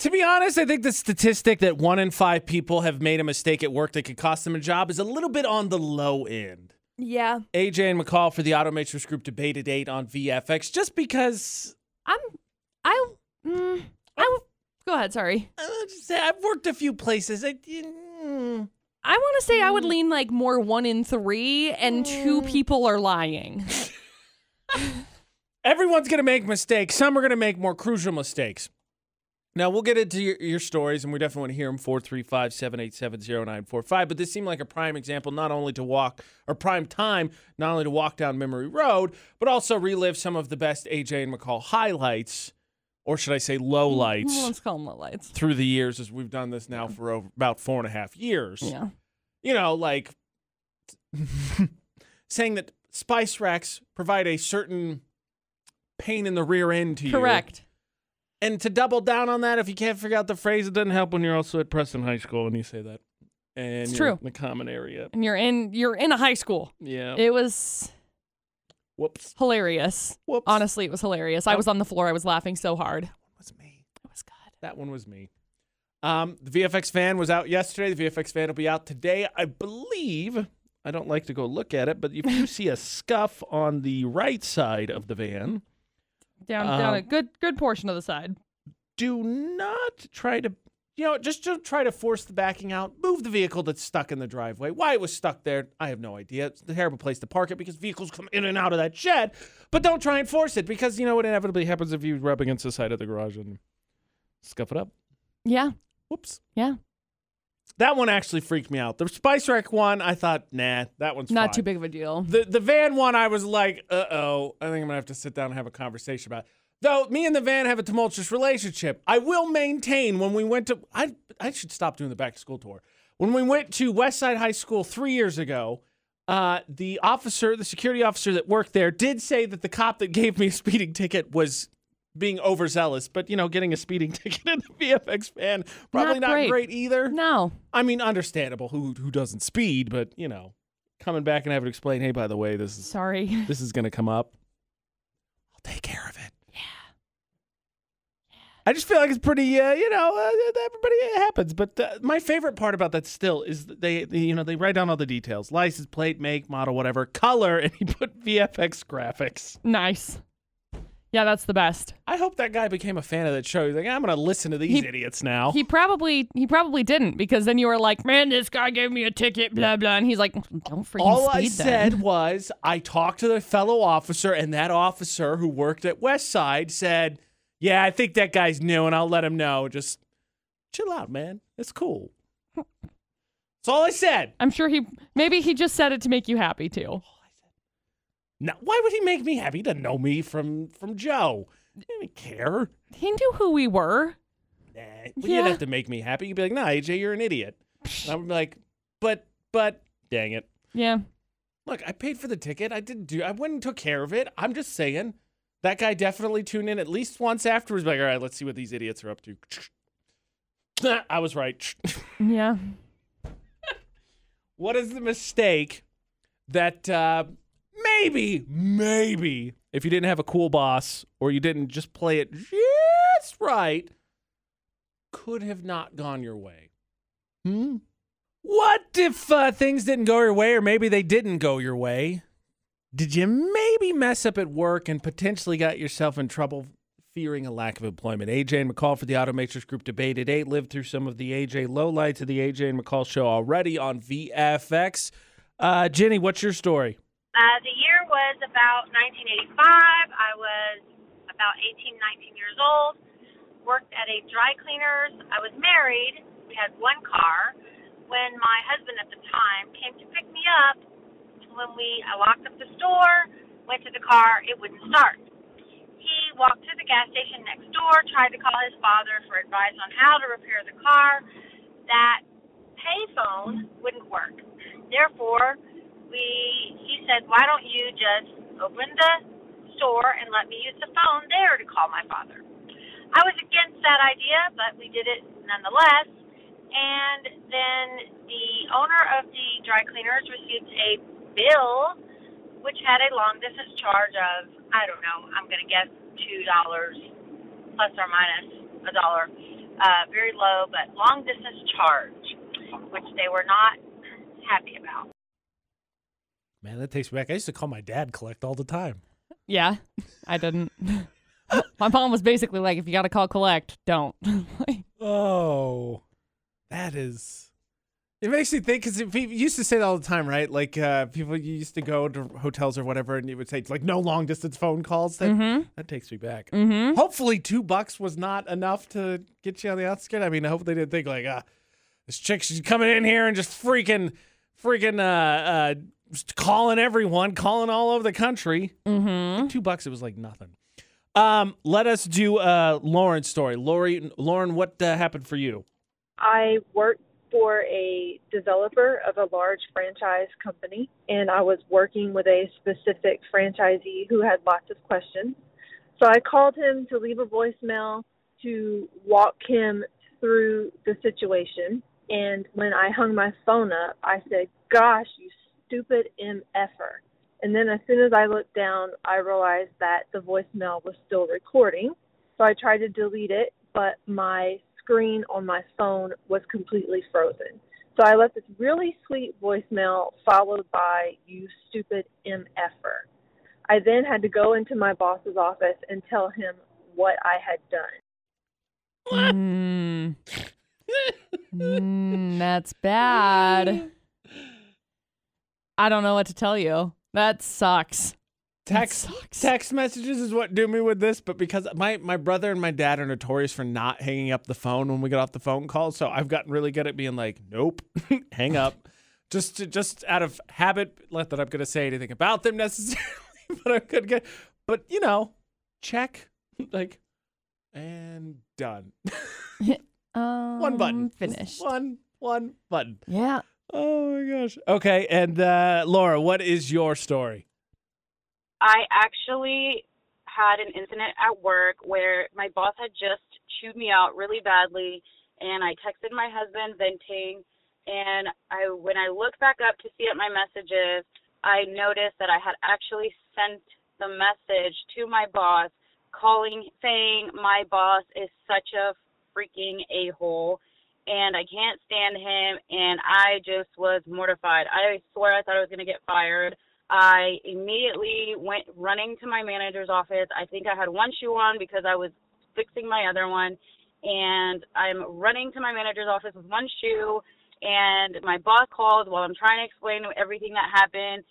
To be honest, I think the statistic that one in five people have made a mistake at work that could cost them a job is a little bit on the low end. Yeah. AJ and McCall for the Automatrix Group debate at 8 on VFX just because I'm. I. Mm, I. Go ahead. Sorry. uh, just say I've worked a few places. I, mm, I want to say I would lean like more one in three, and two people are lying. everyone's going to make mistakes. Some are going to make more crucial mistakes. Now, we'll get into your, your stories, and we definitely want to hear them 435 787 0945. But this seemed like a prime example, not only to walk, or prime time, not only to walk down memory road, but also relive some of the best AJ and McCall highlights, or should I say lowlights, Let's call them low lights. through the years as we've done this now for over, about four and a half years. Yeah. You know, like saying that spice racks provide a certain pain in the rear end to you. Correct. And to double down on that, if you can't figure out the phrase, it doesn't help when you're also at Preston High School and you say that. And It's true. in the common area. And you're in. You're in a high school. Yeah. It was Whoops. hilarious. Whoops. Honestly, it was hilarious. I was on the floor. I was laughing so hard. That one was me. It was good. That one was me. Um, the VFX fan was out yesterday. The VFX fan will be out today. I believe. I don't like to go look at it, but if you see a scuff on the right side of the van, Down, down a Um, good, good portion of the side. do not try to you know just don't try to force the backing out move the vehicle that's stuck in the driveway why it was stuck there i have no idea it's a terrible place to park it because vehicles come in and out of that shed but don't try and force it because you know what inevitably happens if you rub against the side of the garage and scuff it up Yeah. whoops Yeah. That one actually freaked me out the spice rack one i thought nah that one's Not fine. too big of a deal. The the van one, I was like, uh oh, I think I'm gonna have to sit down and have a conversation about. It. Though me and the van have a tumultuous relationship, I will maintain when we went to I I should stop doing the back to school tour. When we went to Westside High School three years ago, uh, the officer, the security officer that worked there, did say that the cop that gave me a speeding ticket was being overzealous. But you know, getting a speeding ticket in a VFX van probably Not not, great. great either. No. I mean, understandable who who doesn't speed, but you know, coming back and having to explain, hey, by the way, this is Sorry. this is gonna come up. I'll take care of it. Yeah. I just feel like it's pretty, uh, you know, uh, everybody it happens. But uh, my favorite part about that still is that they, they, you know, they write down all the details: license plate, make, model, whatever, color, and he put VFX graphics. Nice. Yeah, that's the best. I hope that guy became a fan of that show. He's like, I'm gonna listen to these He- idiots now. He probably he probably didn't because then you were like, man, this guy gave me a ticket, blah blah, and he's like, don't freaking All speed I then." said was I talked to the fellow officer, and that officer who worked at Westside said, "Yeah, I think that guy's new, and I'll let him know. Just chill out, man. It's cool." That's all I said. I'm sure he maybe he just said it to make you happy too. Now, why would he make me happy? He doesn't know me from from Joe. He didn't care. He knew who we were. Nah, well, Yeah. you'd have to make me happy. You'd be like, "Nah, AJ, you're an idiot." And I would be like, "But, but, dang it." Yeah. Look, I paid for the ticket. I didn't do. I went and took care of it. I'm just saying, that guy definitely tuned in at least once afterwards. Like, all right, let's see what these idiots are up to. I was right. Yeah. what is the mistake that uh, maybe, maybe, if you didn't have a cool boss or you didn't just play it just right, could have not gone your way? Hmm. What if uh, things didn't go your way, or maybe they didn't go your way? Did you maybe mess up at work and potentially got yourself in trouble fearing a lack of employment? AJ and McCall for the Automatrix Group debate at 8 lived through some of the AJ lowlights of the AJ and McCall show already on VFX. Uh, Jenny, what's your story? Uh, the year was about 1985. I was about 18, 19 years old. Worked at a dry cleaner's. I was married. We had one car. When my husband at the time came to pick me up, when we I locked up the store, went to the car, it wouldn't start. He walked to the gas station next door, tried to call his father for advice on how to repair the car. That payphone wouldn't work. Therefore, we he said, "Why don't you just open the store and let me use the phone there to call my father?" I was against that idea, but we did it nonetheless. And then the owner of the dry cleaners received a bill which had a long distance charge of I don't know, I'm gonna guess two dollars plus or minus a dollar uh, very low but long distance charge, which they were not happy about. Man, that takes me back. I used to call my dad collect all the time. Yeah, I didn't. My mom was basically like, if you got to call collect, don't. Oh, that is. It makes me think because people used to say that all the time, right? Like uh, people you used to go to hotels or whatever, and you would say like no long distance phone calls. That mm-hmm. that takes me back. Mm-hmm. Hopefully, two bucks was not enough to get you on the outskirts. I mean, I hope they didn't think like, ah, this chick she's coming in here and just freaking, freaking, uh, uh, calling everyone, calling all over the country. Mm-hmm. Two bucks, it was like nothing. Um, let us do uh Lauren's story. Lori, Lauren, what uh, happened for you? I worked for a developer of a large franchise company, and I was working with a specific franchisee who had lots of questions. So I called him to leave a voicemail to walk him through the situation. And when I hung my phone up, I said, Gosh, you stupid MFer. And then as soon as I looked down, I realized that the voicemail was still recording. So I tried to delete it, but my screen on my phone was completely frozen. So I left this really sweet voicemail followed by, you stupid MFer. I then had to go into my boss's office and tell him what I had done. Mm. Mm, that's bad. I don't know what to tell you. That sucks. That Text sucks. text messages is what do me with this, but because my my brother and my dad are notorious for not hanging up the phone when we get off the phone call, so I've gotten really good at being like, nope, hang up, just to, just out of habit. Not that I'm going to say anything about them necessarily, but I could get, but you know, check, like, and done. Um, one button, Just One one button. Yeah. Oh my gosh. Okay, and uh, Laura, what is your story? I actually had an incident at work where my boss had just chewed me out really badly and I texted my husband venting and I when I looked back up to see at my messages, I noticed that I had actually sent the message to my boss calling saying my boss is such a freaking a-hole and I can't stand him and I just was mortified. I swear I thought I was going to get fired. I immediately went running to my manager's office. I think I had one shoe on because I was fixing my other one. And I'm running to my manager's office with one shoe. And my boss calls while I'm trying to explain everything that happened.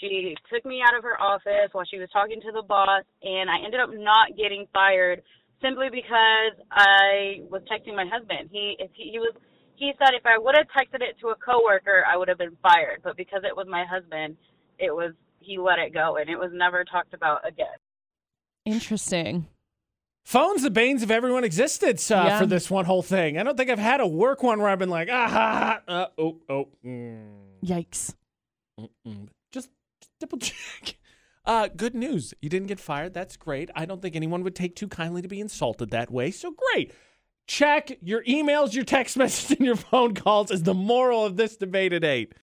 She took me out of her office while she was talking to the boss. And I ended up not getting fired simply because I was texting my husband. He, if he, he was, he said if I would have texted it to a coworker, I would have been fired. But because it was my husband, it was he let it go and it was never talked about again. Interesting. Phone's the banes of everyone existence uh, Yeah. for this one whole thing. I don't think I've had a work one where I've been like, ah, ha, ha, uh, oh, oh, mm, Yikes. mm-mm. just double check. Uh, good news. You didn't get fired. That's great. I don't think anyone would take too kindly to be insulted that way. So great. Check your emails, your text messages, and your phone calls is the moral of this debate at eight.